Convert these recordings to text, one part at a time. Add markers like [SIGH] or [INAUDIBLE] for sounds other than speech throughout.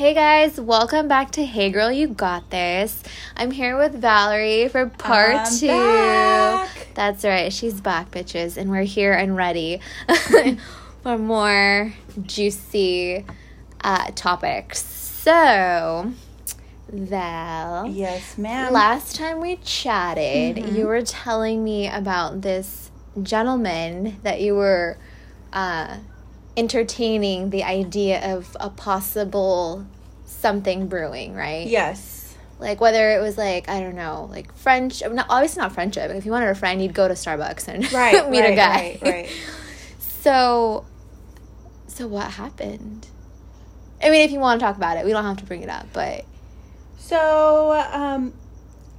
Hey guys, welcome back to Hey Girl, You Got This. I'm here with Valerie for part I'm two. back. That's right, she's back, bitches, and we're here and ready [LAUGHS] for more juicy uh, topics. So, Val, Yes, ma'am. last time we chatted, Mm-hmm. you were telling me about this gentleman that you were uh, entertaining the idea of a possible something brewing, right? yes. Like whether it was like I don't know, like French. Not obviously not friendship. If you wanted a friend, you'd go to Starbucks and [LAUGHS] Right. meet right, a guy. Right. Right. [LAUGHS] So, so what happened? I mean, if you want to talk about it, we don't have to bring it up, but So, um,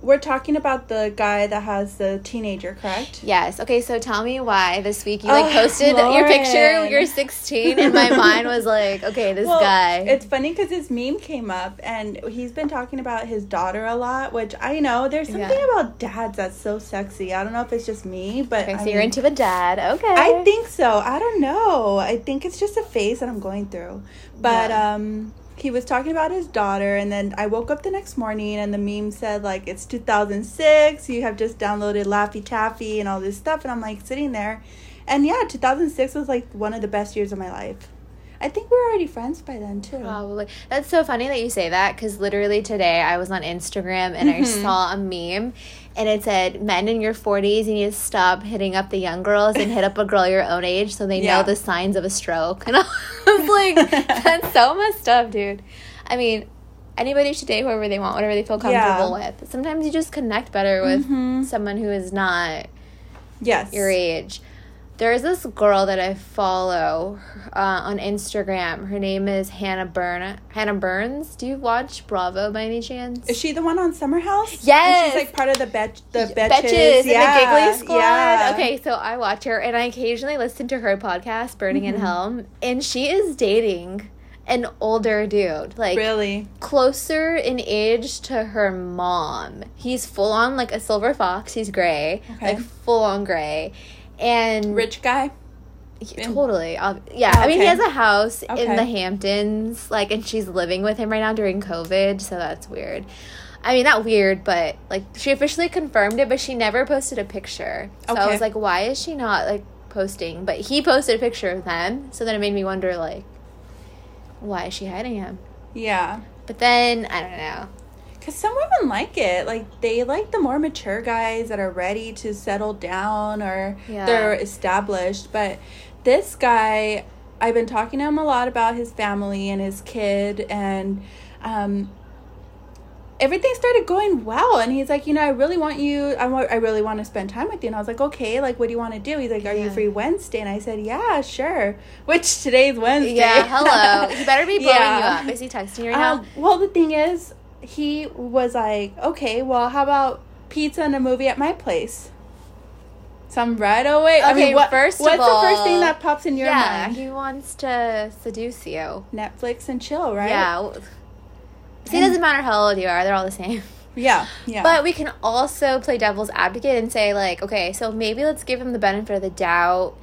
we're talking about the guy that has the teenager, correct? Yes. Okay. So tell me why this week you like Ugh, posted your picture you're 16, and my mind was like, okay, this Well, guy. It's funny because his meme came up, and he's been talking about his daughter a lot. Which I know there's something Yeah. about dads that's so sexy. I don't know if it's just me, but okay, so I you're mean, into the dad. Okay. I think so. I don't know. I think it's just a phase that I'm going through. But Yeah. um he was talking about his daughter and then I woke up the next morning and the meme said like it's 2006, you have just downloaded Laffy Taffy and all this stuff and I'm like sitting there and yeah, 2006 was like one of the best years of my life. I think we were already friends by then too. Probably. That's so funny that you say that because literally today I was on Instagram and I Mhm. saw a meme and it said, Men in your 40s, you need to stop hitting up the young girls and hit up a girl your own age so they Yeah. know the signs of a stroke. [LAUGHS] And I was like, That's so messed up, dude. I mean, anybody should date whoever they want, whatever they feel comfortable with. Sometimes you just connect better with Mhm. someone who is not Yes. your age. There's this girl that I follow uh, on Instagram. Her name is Hannah Burn. Hannah Burns. Do you watch Bravo by any chance? Is she the one on Summer House? And Yes. she's like part of the bet the Betches, betches. and the Giggly Squad. Yeah. Okay, so I watch her, and I occasionally listen to her podcast, Berning Mm-hmm. in Hell, and she is dating an older dude, like Really? closer in age to her mom. He's full on like a silver fox. He's gray, Okay. like full on gray, and Rich guy? Yeah, Totally. yeah. Oh, I mean, he has a house in the Hamptons, like, and she's living with him right now during COVID, so that's weird. I mean, not weird, but like, she officially confirmed it, but she never posted a picture. So I was like, why is she not like posting? But he posted a picture of them, so then it made me wonder, like, why is she hiding him? Yeah. But then I don't know. Because some women like it. Like, they like the more mature guys that are ready to settle down or Yeah. they're established. But this guy, I've been talking to him a lot about his family and his kid, and um, everything started going well. And he's like, You know, I really want you, I, wa- I really want to spend time with you. And I was like, Okay, like, what do you want to do? He's like, Are you free Wednesday? And I said, Yeah, sure. [LAUGHS] Which today's Wednesday. Yeah. Hello. [LAUGHS] He better be blowing Yeah. you up. Is he texting you right now? Um, well, the thing is, he was like, okay, well, how about pizza and a movie at my place? Some right away. I Okay, mean, what, first of what's the first thing that pops in your yeah. mind? He wants to seduce you. Netflix and chill, right? Yeah. See, it doesn't matter how old you are; they're all the same. Yeah. Yeah. But we can also play devil's advocate and say, like, okay, so maybe let's give him the benefit of the doubt.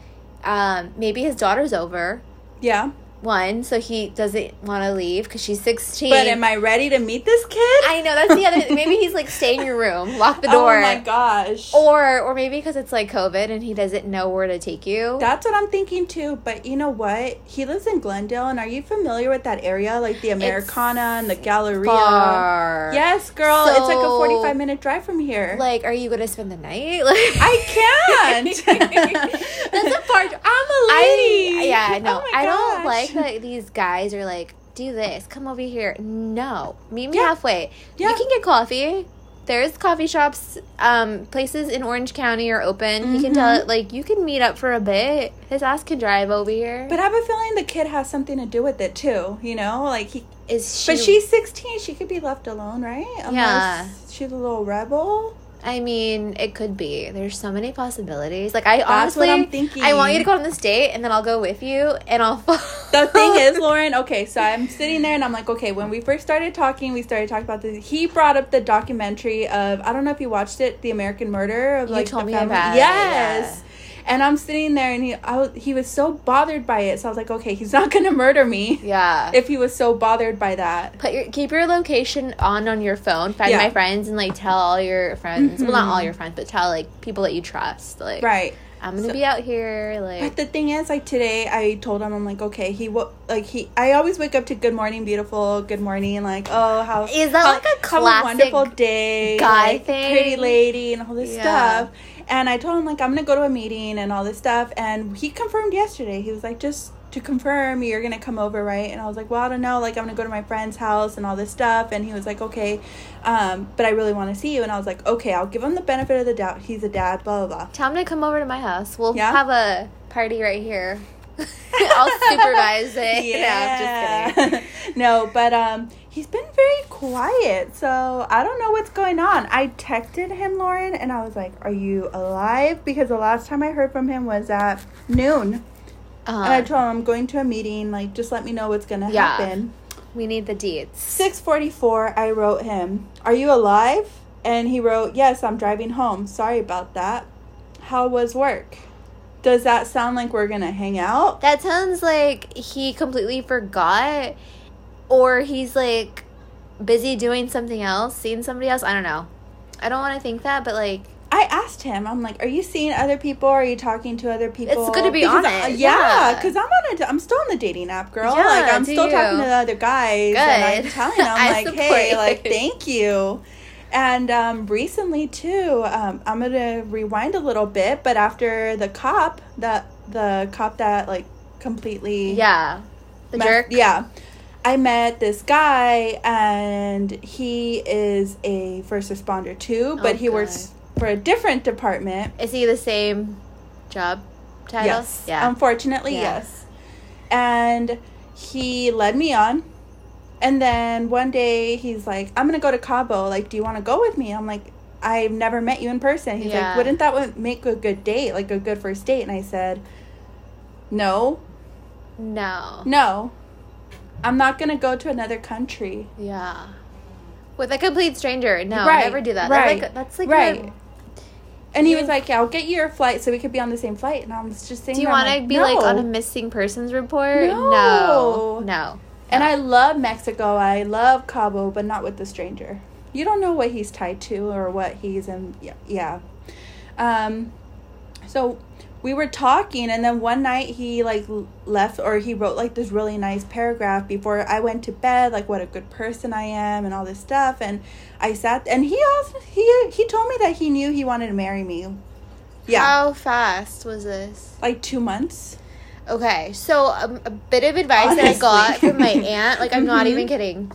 Um, maybe his daughter's over yeah. One, so he doesn't want to leave because she's sixteen. But am I ready to meet this kid? I know that's the other. [LAUGHS] maybe he's like, stay in your room, lock the [LAUGHS] oh door. Oh my gosh. Or, or maybe because it's like COVID and he doesn't know where to take you. That's what I'm thinking too. But you know what? He lives in Glendale, and are you familiar with that area, like the Americana and the Galleria? Far. Yes, girl. it's like a 45 minute drive from here. Like, are you gonna spend the night? [LAUGHS] Like, I can't. That's a part. I'm a lady. I yeah no Oh I don't gosh. Like that these guys are like do this come over here no meet me Yeah. halfway Yeah. you can get coffee there's coffee shops um places in Orange County are open you can tell it like you can meet up for a bit his ass can drive over here But I have a feeling the kid has something to do with it too. You know, like he. is she But she's 16. She could be left alone, right? Yeah. She's a little rebel. I mean, it could be. There's so many possibilities. Like, I That's honestly, I'm thinking. I want you to go on this date, and then I'll go with you, and I'll. [LAUGHS] The thing is, Lauren. Okay, so I'm sitting there and I'm like, okay. When we first started talking, we started talking about this. He brought up the documentary of I don't know if you watched it, The American Murder of You like told the me family. about it, Yes. And I'm sitting there, and he I was, he was so bothered by it. So I was like, okay, he's not [LAUGHS] gonna murder me Yeah. if he was so bothered by that. Put your keep your location on on your phone. Find Yeah. my friends and like tell all your friends. Mhm. Well, not all your friends, but tell like people that you trust. Like, Right. I'm gonna So- be out here. Like, But the thing is, like today, I told him, I'm like, okay, he wo- like he. I always wake up to "Good morning, beautiful," "Good morning," like, oh, how Is that how- like a classic wonderful day, guy like, thing? pretty lady, and all this Yeah. stuff. And I told him like I'm gonna go to a meeting and all this stuff, and he confirmed yesterday. He was like, just to confirm, you're gonna come over, right? And I was like, well, I don't know, like I'm gonna go to my friend's house and all this stuff. And he was like, okay, um, but I really want to see you. And I was like, okay, I'll give him the benefit of the doubt. He's a dad, blah blah blah. tell him to come over to my house. We'll Yeah? have a party right here. [LAUGHS] [LAUGHS] I'll supervise it. Yeah. [LAUGHS] No, I'm just kidding. no, but um he's been very quiet. So I don't know what's going on. I texted him, Lauren, and I was like, Are you alive? Because the last time I heard from him was at noon. Uh, and I told him I'm going to a meeting, like just let me know what's gonna Yeah. happen. we need the deeds. Six forty four, I wrote him, Are you alive? And he wrote, Yes, I'm driving home. Sorry about that. How was work? Does that sound like we're gonna hang out? That sounds like he completely forgot, or he's like busy doing something else, seeing somebody else. I don't know. I don't want to think that, but like, I asked him. I'm like, "Are you seeing other people? Are you talking to other people?" It's good to be Because on I- it, yeah, yeah. because I'm on a, I'm still on the dating app, girl. Yeah, like I'm still talking to the other guys, and I'm Good. telling them [LAUGHS] like, support "Hey, you. like, thank you." And um, recently too, um, I'm gonna rewind a little bit, but after the cop, that the cop that like completely yeah, the messed- jerk. yeah. I met this guy and he is a first responder too, but Oh, he works for a different department. Is he the same job title? Yes. Yeah. Unfortunately, Yeah. yes. And he led me on. And then one day he's like, I'm going to go to Cabo. Like, do you want to go with me? I'm like, I've never met you in person. He's Yeah. like, wouldn't that would make a good date? Like a good first date? And I said, no, no. no. I'm not going to go to another country. Yeah. With a complete stranger. No, Right, never do that. right, That's like, that's like right. And he was like, yeah, I'll get you your flight so we could be on the same flight. And I was just saying, do you want to be like on a missing persons report? No. No. No. And I love Mexico. I love Cabo, but not with the stranger. You don't know what he's tied to or what he's in. Yeah. yeah. Um, so we were talking, and then one night he like left, or he wrote like this really nice paragraph before I went to bed, like what a good person I am and all this stuff. And I sat, and he also he he told me that he knew he wanted to marry me. Yeah, How fast was this? like two months. Okay, so um, a bit of advice that I got from my [LAUGHS] aunt. Like, I'm not Mhm. even kidding.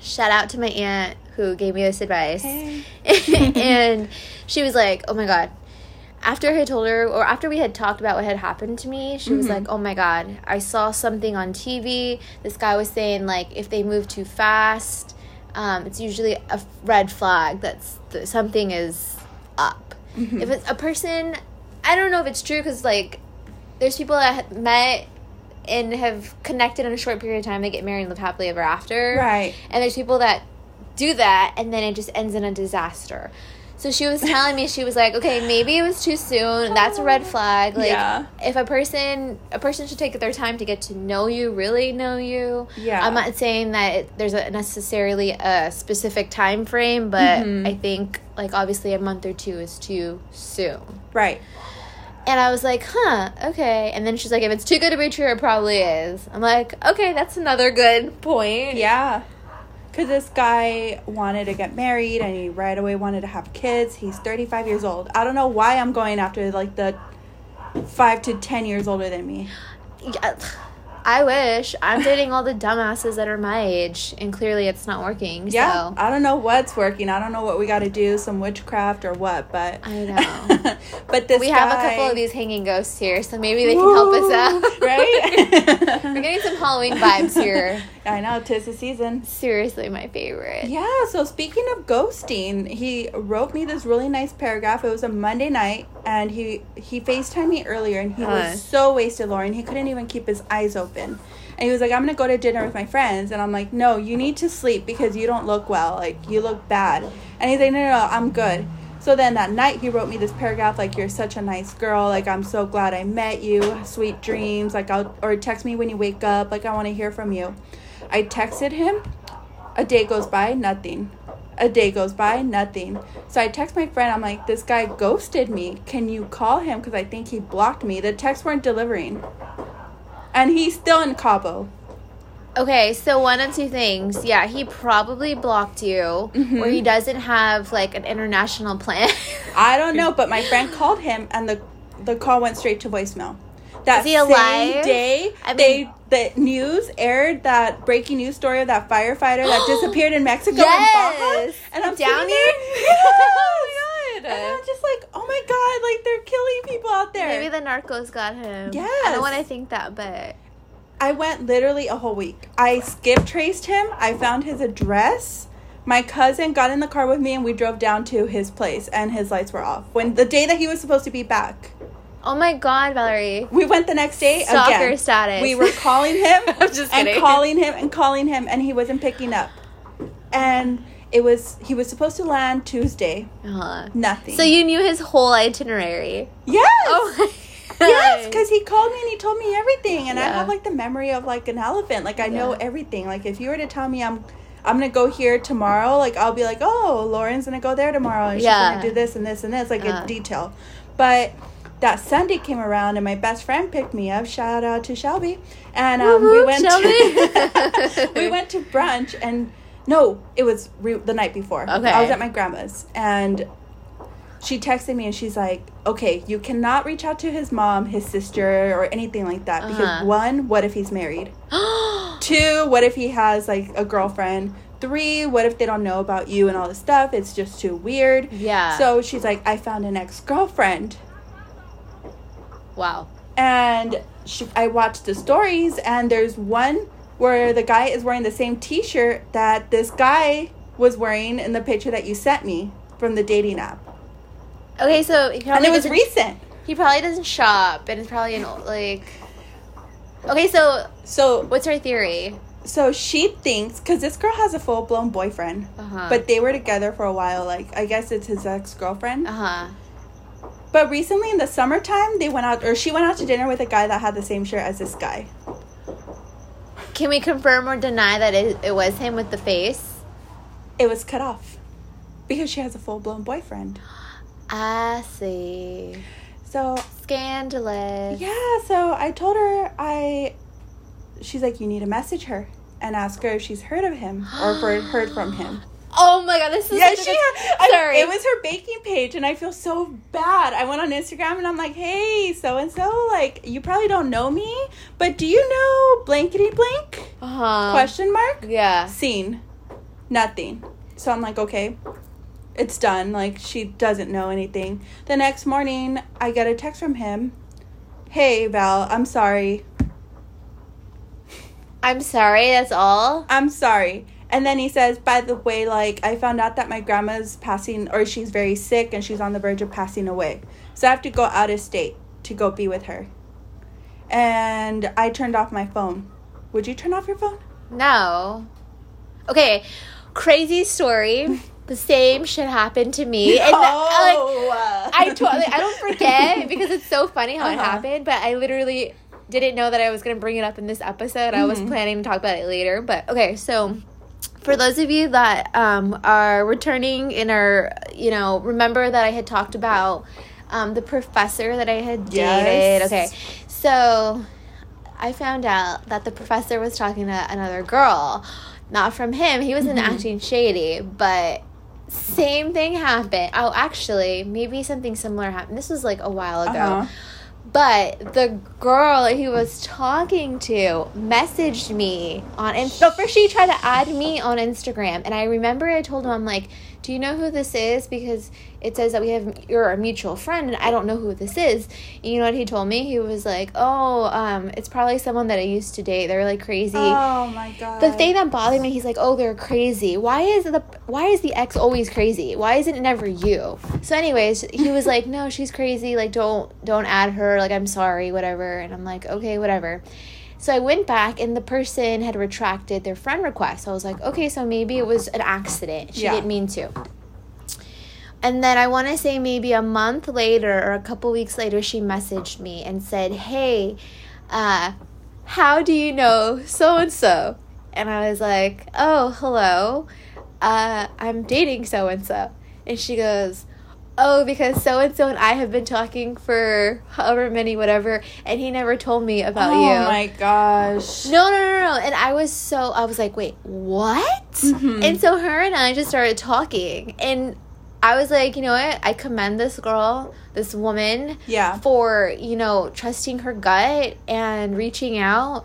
Shout out to my aunt who gave me this advice. Hey. [LAUGHS] and she was like, "Oh my god." After I told her, or after we had talked about what had happened to me, she was Mhm. like, "Oh my god, I saw something on TV. This guy was saying like if they move too fast, um, it's usually a red flag that's that something is up. Mhm. If it's a person, I don't know if it's true because like there's people that have met and have connected in a short period of time. They get married and live happily ever after, Right. and there's people that do that and then it just ends in a disaster. So she was telling me she was like, okay, maybe it was too soon. That's a red flag. Like Yeah. if a person a person should take their time to get to know you, really know you. Yeah. I'm not saying that it, there's a necessarily a specific time frame, but Mhm. I think like obviously a month or two is too soon. Right. And I was like, huh, okay. And then she's like, if it's too good to be true, it probably is. I'm like, okay, that's another good point. Yeah. Because this guy wanted to get married and he right away wanted to have kids. He's 35 years old. I don't know why I'm going after like the five to 10 years older than me. Yeah, I wish. I'm dating all the dumbasses that are my age, and clearly it's not working. Yeah. So. I don't know what's working. I don't know what we got to do, some witchcraft or what, but. I know. [LAUGHS] but this We have a couple of these hanging ghosts here, so maybe they can help us out. [LAUGHS] right? [LAUGHS] We're getting some Halloween vibes here. I know, tis the season. Seriously, my favorite. Yeah, so speaking of ghosting, he wrote me this really nice paragraph. It was a Monday night and he he FaceTimed me earlier and he Uh. was so wasted, Lauren. He couldn't even keep his eyes open. And he was like, I'm gonna go to dinner with my friends and I'm like, No, you need to sleep because you don't look well. Like you look bad. And he's like, No no no, I'm good. So then that night he wrote me this paragraph like you're such a nice girl, like I'm so glad I met you, sweet dreams, like I'll or text me when you wake up, like I want to hear from you. I texted him. A day goes by, nothing. A day goes by, nothing. So I text my friend, I'm like, this guy ghosted me. Can you call him? Because I think he blocked me. The texts weren't delivering. And he's still in Cabo. Okay, so one of two things. Yeah, he probably blocked you, Mhm. or he doesn't have like an international plan. [LAUGHS] I don't know, but my [LAUGHS] friend called him and the the call went straight to voicemail. That same day, I they the news aired that breaking news story of that firefighter that [GASPS] disappeared in Mexico Yes! in Baja, and I'm Down here? [LAUGHS] yes! Oh my and God. God, like they're killing people out there. Maybe the narcos got him. Yeah. I don't want to think that, but I went literally a whole week. I skip traced him. I found his address. My cousin got in the car with me and we drove down to his place and his lights were off. When the day that he was supposed to be back. oh my god, Valerie, We went the next day stalker again. status. We were calling him [LAUGHS] I'm just and kidding. calling him and calling him and he wasn't picking up. And it was he was supposed to land Tuesday. Uh-huh. Nothing. So you knew his whole itinerary. Yes. Oh [LAUGHS] Yes, because he called me and he told me everything, and I have like the memory of like an elephant. Like I know Yeah. everything. Like if you were to tell me I'm, I'm gonna go here tomorrow, like I'll be like, oh, Lauren's gonna go there tomorrow, and she's Yeah. gonna do this and this and this, like Uh. in detail. But that Sunday came around, and my best friend picked me up. Shout out to Shelby, and um, we went. Shelby. To, [LAUGHS] we went to brunch, and no, it was re- the night before. Okay. I was at my grandma's, and she texted me and she's like, okay, you cannot reach out to his mom, his sister, or anything like that. Because Uh-huh. one, what if he's married? [GASPS] Two, what if he has like a girlfriend? Three, what if they don't know about you and all this stuff? It's just too weird. yeah. So she's like, I found an ex girlfriend. wow. And she, I watched the stories, and there's one where the guy is wearing the same t shirt that this guy was wearing in the picture that you sent me from the dating app. Okay, so And it was recent. He probably doesn't shop, and it's probably an old, like. Okay, so So what's her theory? So she thinks because this girl has a full blown boyfriend, Uh-huh. but they were together for a while. Like I guess it's his ex girlfriend. Uh huh. But recently in the summertime, they went out or she went out to dinner with a guy that had the same shirt as this guy. Can we confirm or deny that it, it was him with the face? It was cut off because she has a full blown boyfriend. I see. So Scandalous. yeah, so I told her I. She's like, you need to message her and ask her if she's heard of him or if heard from him. [GASPS] [GASPS] [GASPS] Oh my god, this is Yeah, she. Had, I- Sorry. it was her baking page, and I feel so bad. I went on Instagram and I'm like, "Hey, so and so, like, you probably don't know me, but do you know blankety blank?" uh-huh. Question mark. Yeah. Seen, nothing. So I'm like, okay, it's done. Like she doesn't know anything. The next morning, I get a text from him. Hey Val, I'm sorry. I'm sorry, that's all. I'm sorry. And then he says, by the way, like, I found out that my grandma's passing, or she's very sick and she's on the verge of passing away. So I have to go out of state to go be with her. And I turned off my phone. Would you turn off your phone? No. Okay, crazy story. The same shit happened to me. And, like, oh, I totally I don't forget [LAUGHS] because it's so funny how it Uh-huh. happened, but I literally didn't know that I was gonna bring it up in this episode. I was Mhm. planning to talk about it later. But okay, so for those of you that um, are returning and are, you know, remember that I had talked about um, the professor that I had dated. Yes. Okay, so I found out that the professor was talking to another girl, not from him. He wasn't Mhm. acting shady, but same thing happened. Oh, actually, maybe something similar happened. This was like a while ago. Uh-huh. But the girl he was talking to messaged me on and so first she tried to add me on Instagram and I remember I told him I'm like, Do you know who this is? Because it says that we have you're a mutual friend and I don't know who this is. And you know what he told me? He was like, Oh, um, it's probably someone that I used to date. They're like crazy. Oh my god. The thing that bothered me, he's like, "Oh, they're crazy. Why is the why is the ex always crazy? Why isn't it never you?" So, anyways, he was like, "No, she's crazy. Like, don't don't add her. Like, I'm sorry, whatever." And I'm like, "Okay, whatever." So I went back, and the person had retracted their friend request. So I was like, "Okay, so maybe it was an accident. She Yeah. didn't mean to." And then I want to say maybe a month later or a couple weeks later, she messaged me and said, Hey, uh, how do you know so and so? And I was like, Oh, hello. Uh, I'm dating so and so. And she goes, Oh, because so and so and I have been talking for however many, whatever, and he never told me about oh you. Oh my gosh. No, no, no, no. And I was so, I was like, wait, what? Mhm. And so her and I just started talking. And I was like, you know what? I commend this girl, this woman, Yeah. for, you know, trusting her gut and reaching out.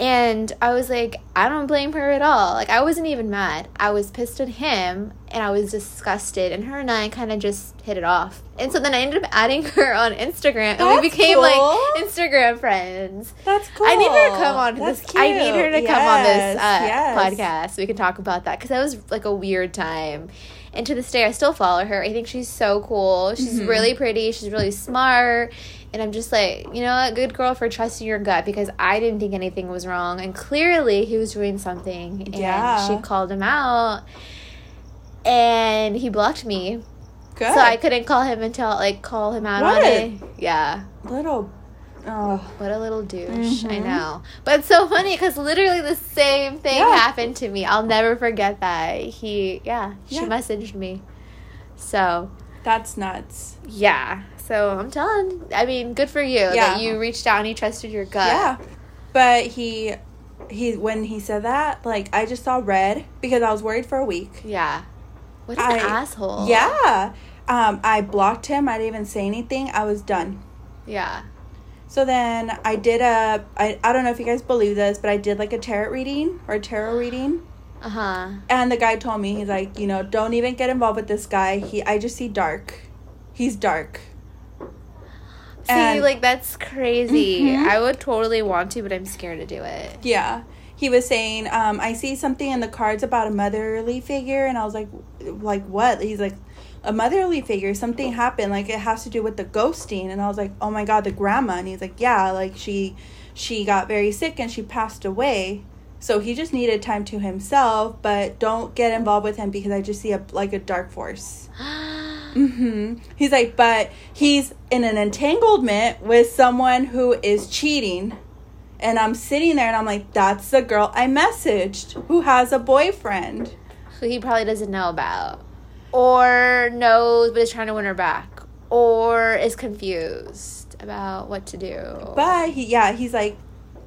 And I was like, I don't blame her at all. Like, I wasn't even mad. I was pissed at him and I was disgusted. And her and I kind of just hit it off. And so then I ended up adding her on Instagram and we became cool. like Instagram friends. That's cool. I need her to come on That's this. I need her to cute. come on this Yes, uh, yes. podcast. We can talk about that because that was like a weird time. And to this day, I still follow her. I think she's so cool. She's Mhm. really pretty. She's really smart. And I'm just like, you know what? Good girl for trusting your gut because I didn't think anything was wrong. And clearly he was doing something. And Yeah. she called him out. And he blocked me. Good. So I couldn't call him until, like, call him out on it. Yeah. little. Oh. What a little douche. I Mhm. know. But it's so funny because literally the same thing Yeah. happened to me. I'll never forget that. He, yeah, she Yeah. messaged me. So, That's nuts. yeah. So I'm telling, I mean, good for you Yeah. that you reached out and you trusted your gut. Yeah. But he he when he said that, like I just saw red because I was worried for a week. Yeah. What an I- asshole. Yeah. Um, I blocked him. I didn't even say anything. I was done. Yeah. So then I did a I, I don't know if you guys believe this, but I did like a tarot reading or a tarot reading. Uh huh. And the guy told me he's like, you know, don't even get involved with this guy. He I just see dark. He's dark. See, And- like, that's crazy. Mhm. I would totally want to, but I'm scared to do it. Yeah. He was saying, um, I see something in the cards about a motherly figure, and I was like, like what? He's like, a motherly figure. Something happened, like it has to do with the ghosting, and I was like, oh my god, the grandma. And he's like, yeah, like she, she got very sick and she passed away. So he just needed time to himself, but don't get involved with him because I just see a like a dark force. [GASPS] hmm He's like, but he's in an entanglement with someone who is cheating. And I'm sitting there and I'm like, that's the girl I messaged who has a boyfriend. who he probably doesn't know about, or knows but is trying to win her back, or is confused about what to do. But he, yeah, he's like,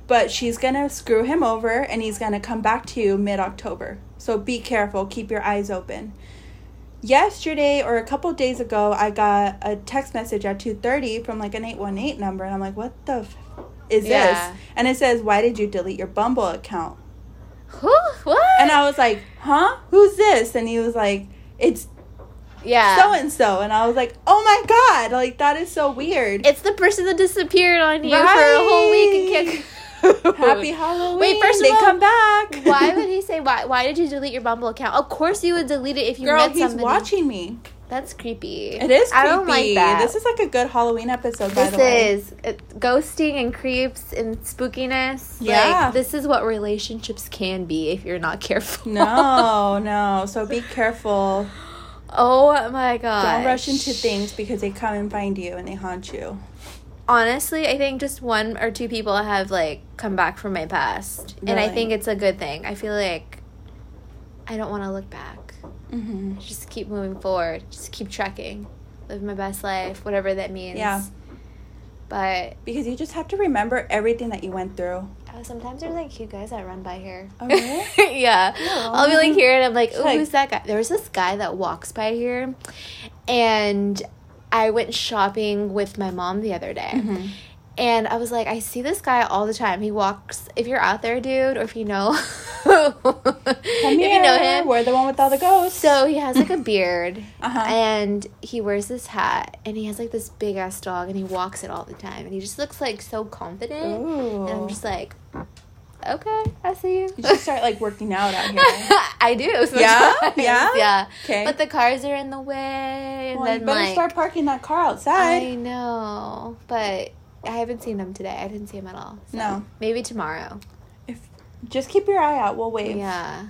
but she's gonna screw him over and he's gonna come back to you mid October. So be careful, keep your eyes open. Yesterday or a couple days ago, I got a text message at 2:30 from like an 818 number and I'm like, "What the f- is Yeah. this?" And it says, "Why did you delete your Bumble account?" Who? What? And I was like, "Huh? Who's this?" And he was like, "It's yeah. so and so." And I was like, "Oh my god, like that is so weird." it's the person that disappeared on you for a whole week and can't. Happy [LAUGHS] Halloween. Wait, first of they all, come back. why [LAUGHS] would he say why? Why did you delete your Bumble account? Of course you would delete it if you Girl, met he's somebody. watching me. That's creepy. It is creepy. I don't like that. This is like a good Halloween episode, by This the way. is ghosting and creeps and spookiness. Yeah. Like, this is what relationships can be if you're not [LAUGHS] careful. No, no. So be careful. Oh my god. Don't rush into things because they come and find you and they haunt you. Honestly, I think just one or two people have like come back from my past. And I think it's a good thing. I feel like I don't want to look back. Mm-hmm. Just keep moving forward. Just keep trekking. Live my best life, whatever that means. Yeah. But Because you just have to remember everything that you went through. Uh, sometimes there's like cute guys that run by here. Oh, really? [LAUGHS] yeah. I'll be like here and I'm like, oh, who's that guy? There was this guy that walks by here, and I went shopping with my mom the other day. Mhm. And I was like, I see this guy all the time. He walks. If you're out there, dude, or if you know, [LAUGHS] if you know him, We're the one with all the ghosts. so he has like a [LAUGHS] beard, Uh-huh. and he wears this hat, and he has like this big ass dog, and he walks it all the time, and he just looks like so confident. Ooh. And I'm just like, okay, I see you. you should start like working out out here. [LAUGHS] I do. Yeah? sometimes, Yeah? [LAUGHS] Yeah. Okay. But the cars are in the way, and Well, you then better like start parking that car outside. I know, but I haven't seen them today. I didn't see them at all. So No. maybe tomorrow. If just keep your eye out. We'll wave. Yeah.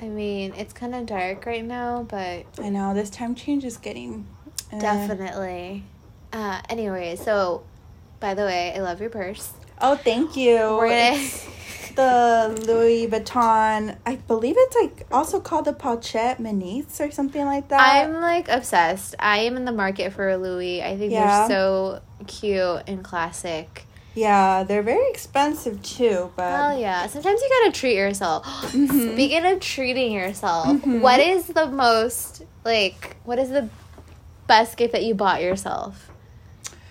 I mean, it's kind of dark right now, but I know this time change is getting uh, definitely. Uh, anyway, so by the way, I love your purse. Oh, thank you. We're gonna. The Louis Vuitton. I believe it's like also called the Pochette Manisse or something like that. I'm like obsessed. I am in the market for a Louis. I think Yeah. they're so cute and classic. yeah, they're very expensive too, but Hell yeah. Sometimes you gotta treat yourself. [GASPS] Mhm. Speaking of treating yourself, Mhm. what is the most, like, what is the best gift that you bought yourself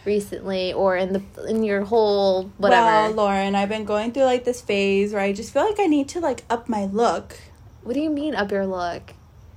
recently or in the in your whole whatever? Well, Lauren, I've been going through like this phase where I just feel like I need to like up my look. what do you mean up your look?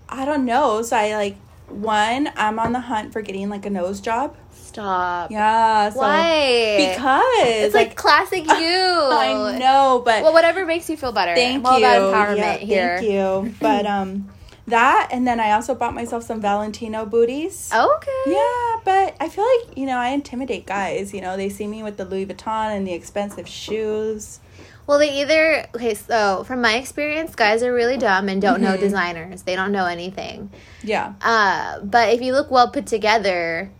I don't know. So I like one, I'm on the hunt for getting like a nose job. Stop. Yeah. So Why? Because it's like, classic [LAUGHS] you. I know, but Well, whatever makes you feel better. thank I'm all you. about empowerment Yeah, here. Thank you. But [LAUGHS] um that and then I also bought myself some Valentino booties. Okay. Yeah, but I feel like, you know, I intimidate guys. You know, they see me with the Louis Vuitton and the expensive shoes. Well, they either okay. So from my experience, guys are really dumb and don't know Mhm. designers. They don't know anything. Yeah. Uh, but if you look well put together,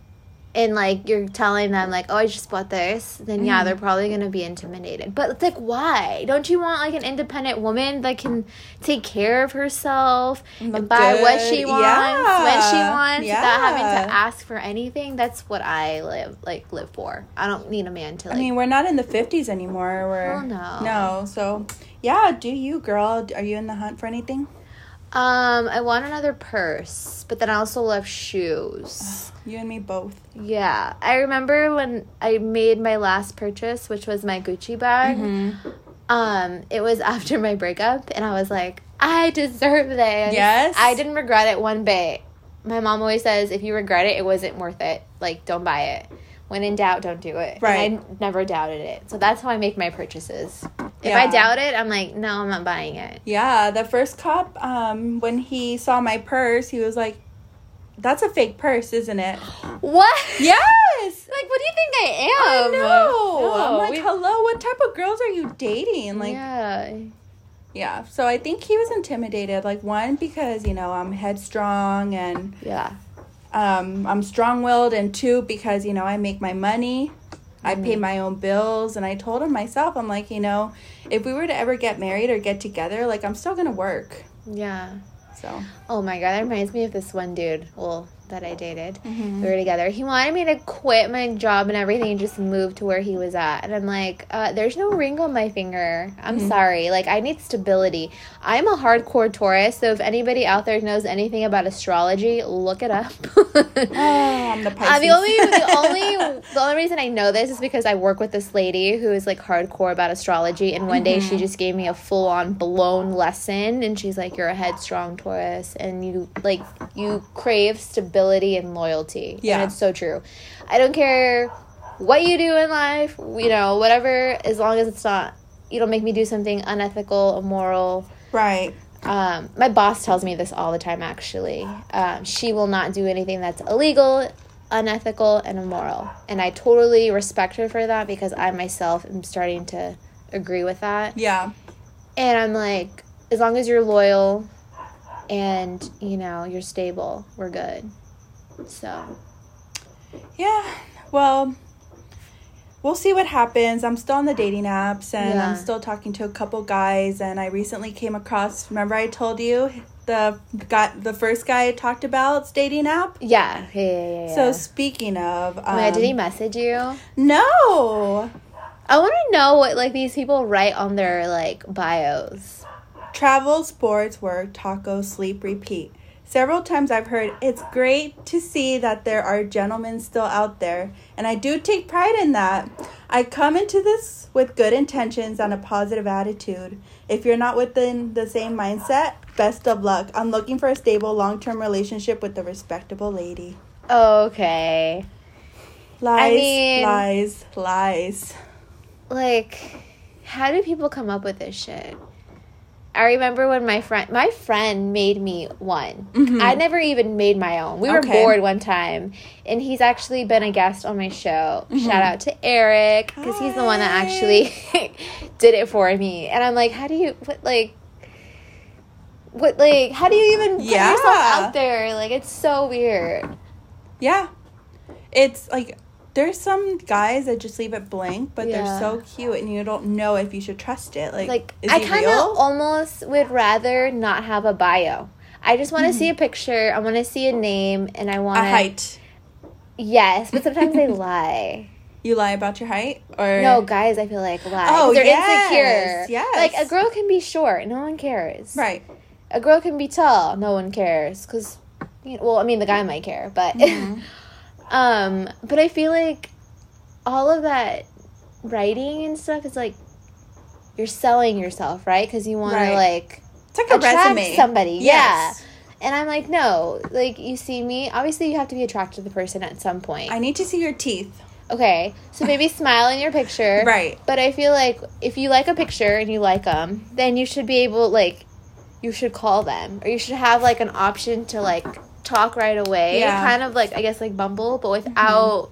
and like you're telling them like, oh, I just bought this, then yeah, Mhm. they're probably gonna be intimidated. But it's like, why? Don't you want like an independent woman that can take care of herself and buy what she wants when she Yeah. wants without having to ask for anything? That's what I live like live for. I don't need a man to like. I mean, we're not in the 50s anymore. We're Oh, no. No, so yeah, do you, girl? Are you in the hunt for anything? Um, I want another purse, but then I also love shoes. You and me both. Yeah, I remember when I made my last purchase, which was my Gucci bag. Mm-hmm. Um, it was [LAUGHS] after my breakup, and I was like, I deserve this. Yes. I didn't regret it one bit. My mom always says, if you regret it, it wasn't worth it. Like, don't buy it. When in doubt, don't do it. Right. And I never doubted it. So that's how I make my purchases. If Yeah. I doubt it, I'm like, no, I'm not buying it. Yeah, the first cop, um, when he saw my purse, he was like, "That's a fake purse, isn't it?" [GASPS] What? Yes. [LAUGHS] Like, what do you think I am? I know. No, I'm like, we- hello, what type of girls are you dating? Like, yeah. yeah. So I think he was intimidated. Like, one because you know I'm headstrong and Yeah. um, I'm strong-willed, and two because you know I make my money. I Mm-hmm. pay my own bills, and I told him myself, I'm like, you know, if we were to ever get married or get together, like I'm still gonna work. Yeah. So Oh my god, that reminds me of this one dude. Well, that I dated. Mhm. We were together. He wanted me to quit my job and everything and just move to where he was at. And I'm like, uh, there's no ring on my finger. I'm Mm-hmm. sorry. Like, I need stability. I'm a hardcore Taurus, so if anybody out there knows anything about astrology, look it up. [LAUGHS] Oh, I'm the Uh, the only the only [LAUGHS] the only reason I know this is because I work with this lady who is like hardcore about astrology and one day Mm-hmm. she just gave me a full on blown lesson and she's like you're a headstrong Taurus and you like you crave stability and loyalty. Yeah. And it's so true. I don't care what you do in life, you know, whatever as long as it's not you don't make me do something unethical, immoral, right. um, my boss tells me this all the time actually um, she will not do anything that's illegal unethical and immoral and i totally respect her for that because i myself am starting to agree with that Yeah. and i'm like as long as you're loyal and you know you're stable we're good so Yeah. Well, we'll see what happens. I'm still on the dating apps and Yeah. I'm still talking to a couple guys and I recently came across remember I told you the got the first guy I talked about's dating app? yeah yeah yeah, yeah, yeah. So speaking of um, oh God, did he message you No. i want to know what like these people write on their like bios Travel, sports, work, taco, sleep, repeat. Several times I've heard it's great to see that there are gentlemen still out there, and I do take pride in that. I come into this with good intentions and a positive attitude. If you're not within the same mindset, best of luck. I'm looking for a stable, long term relationship with a respectable lady. okay Lies, mean- lies, lies. like how do people come up with this shit i remember when my friend my friend made me one Mhm. i never even made my own we were Okay. bored one time and he's actually been a guest on my show shout out to eric because he's the one that actually [LAUGHS] did it for me and i'm like how do you what like what like how do you even put Yeah. yourself out there? Like it's so weird. Yeah. It's like there's some guys that just leave it blank, but Yeah. they're so cute and you don't know if you should trust it. Like, Like I kind of almost would rather not have a bio. I just want to Mm-hmm. see a picture. I want to see a name, and I want a height. Yes, but sometimes they [LAUGHS] lie. You lie about your height or No, guys, I feel like lie. Oh, they're yes, insecure. yes. Like a girl can be short, no one cares. Right. A girl can be tall, no one cares. Cause, you know, well, I mean, the guy might care, but, Mhm. [LAUGHS] um, but I feel like all of that writing and stuff is like you're selling yourself, right? Because you want Right. to like It's like a resume. somebody, Yes. yeah. And I'm like, no, like you see me. Obviously, you have to be attracted to the person at some point. I need to see your teeth. Okay, so maybe [LAUGHS] smile in your picture. Right. But I feel like if you like a picture and you like them, then you should be able like you should call them or you should have like an option to like talk right away. Yeah. Mm-hmm. Kind of like I guess like Bumble, but without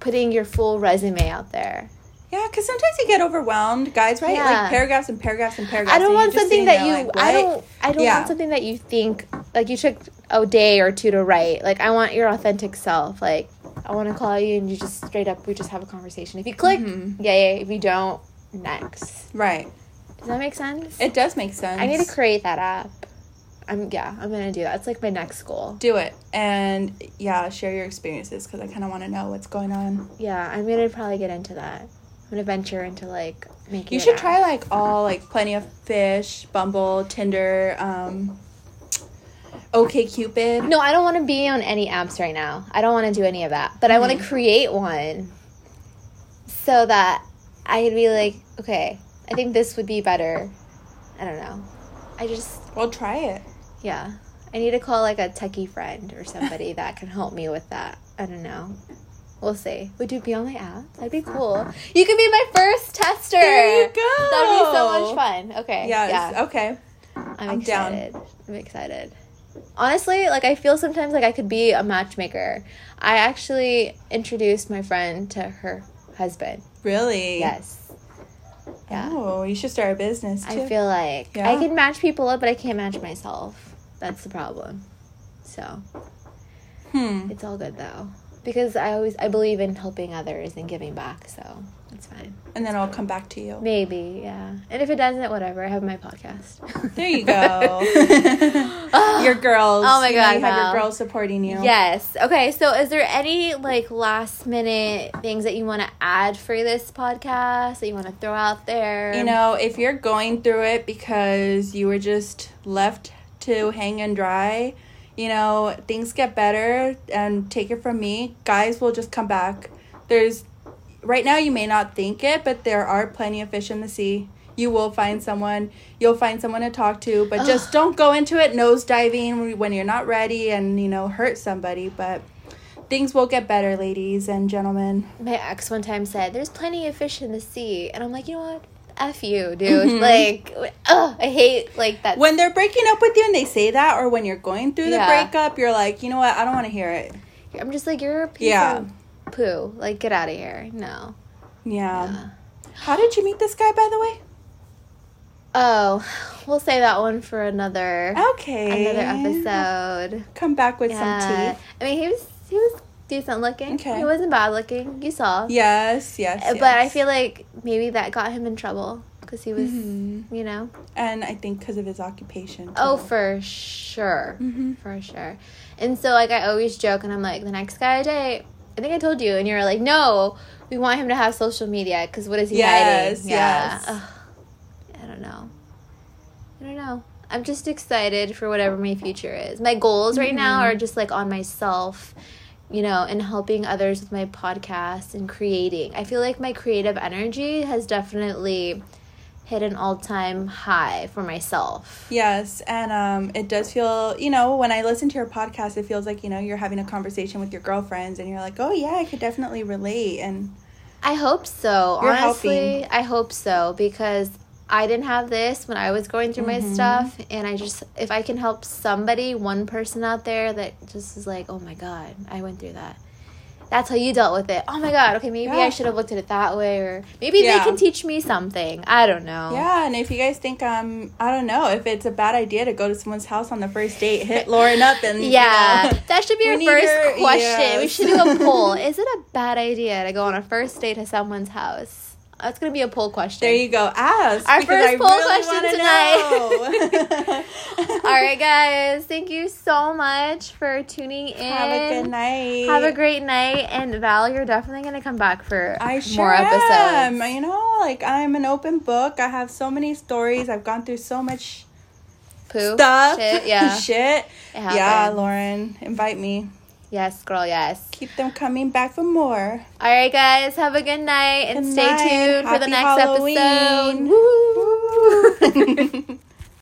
putting your full resume out there. Yeah, because sometimes you get overwhelmed, guys. Right? Yeah. Like paragraphs and paragraphs and paragraphs. I don't want something that there you like, I don't I don't Yeah. want something that you think like you took a day or two to write. Like I want your authentic self. Like I want to call you and you just straight up we just have a conversation. If you click, Mhm. yeah, yeah. If you don't, next. Right. Does that make sense? It does make sense. I need to create that app. I'm yeah, I'm gonna do that. It's like my next goal. do it and yeah, share your experiences because I kind of want to know what's going on. Yeah, I'm gonna probably get into that. I'm gonna venture into like making. You should app. try like all like Plenty of Fish, Bumble, Tinder, um, OK Cupid. No, I don't want to be on any apps right now. I don't want to do any of that. But I want to Mm-hmm. create one so that I could be like, okay, I think this would be better. I don't know. I just Well, try it. Yeah. I need to call like a techie friend or somebody that can help me with that. I don't know. We'll see. Would you be on my app? That'd be cool. You could be my first tester. There you go. That'd be so much fun. Okay. Yes. Yeah. Okay. I'm, I'm down. excited. I'm excited. Honestly, like I feel sometimes like I could be a matchmaker. I actually introduced my friend to her husband. Really? Yes. Yeah. Oh, you should start a business too. I feel like Yeah. I can match people up, but I can't match myself. That's the problem. So hmm. it's all good though, because I always I believe in helping others and giving back. So it's fine. And then I'll come back to you. Maybe, yeah. And if it doesn't, whatever. I have my podcast. There you go. [LAUGHS] [LAUGHS] your girls. Oh my you know, God, You have your girls supporting you. Yes. Okay. So, is there any like last minute things that you want to add for this podcast that you want to throw out there? You know, if you're going through it because you were just left to hang and dry, you know, things get better and take it from me. Guys will just come back. There's right now you may not think it, but there are plenty of fish in the sea. You will find someone, you'll find someone to talk to, but just don't go into it nose diving when you're not ready and, you know, hurt somebody, but things will get better, ladies and gentlemen. my ex one time said, "There's plenty of fish in the sea," and I'm like, you know what? F you, dude. Mhm. Like, ugh, I hate like that. when they're breaking up with you and they say that or when you're going through the Yeah. breakup you're like you know what i don't want to hear it I'm just like, you're a piece Yeah. of poo. Like, get out of here. No. yeah. Yeah. how did you meet this guy by the way Oh, we'll say that one for another okay another episode. come back with Yeah. some tea. I mean, he was he was decent looking. Okay. He wasn't bad looking. You saw. yes yes, Uh, But I feel like maybe that got him in trouble because he was, Mhm. you know. and i think because of his occupation Oh, for sure, hmm for sure. And so, like, I always joke, and I'm like, the next guy I date, I think I told you, and you're like, no, we want him to have social media because what is he Yes, hiding? yes. Ugh. I don't know. I don't know. I'm just excited for whatever my future is. My goals right now Mhm. are just like on myself, you know, and helping others with my podcast and creating. I feel like my creative energy has definitely hit an all-time high for myself. yes and um it does feel you know when i listen to your podcast it feels like you know you're having a conversation with your girlfriends and you're like oh yeah i could definitely relate and I hope so. You're Honestly, I hope so because I didn't have this when I was going through my Mhm. stuff and I just if I can help somebody, one person out there that just is like, "Oh my god, I went through that." that's how you dealt with it. Oh my god, okay, maybe Yeah. I should have looked at it that way, or maybe Yeah. they can teach me something. I don't know. Yeah, and if you guys think um, I don't know, if it's a bad idea to go to someone's house on the first date, hit [LAUGHS] Lauren up and you Yeah, know. [LAUGHS] that should be [LAUGHS] our first your- question. We should do a poll. Is it a bad idea to go on a first date to someone's house? That's gonna be a poll question. There you go. Ask. Our first I poll really question know. [LAUGHS] All right, [LAUGHS] guys. Thank you so much for tuning in. Have a good night. Have a great night. And Val, you're definitely gonna come back for I sure more am. episodes. You know, like I'm an open book. I have so many stories. I've gone through so much Poo. stuff. Shit. [LAUGHS] Yeah. Shit. Yeah. Lauren, invite me. Yes, girl. Yes. Keep them coming back for more. All right, guys. Have a good night and Good stay night. tuned for the next Halloween. episode. [LAUGHS]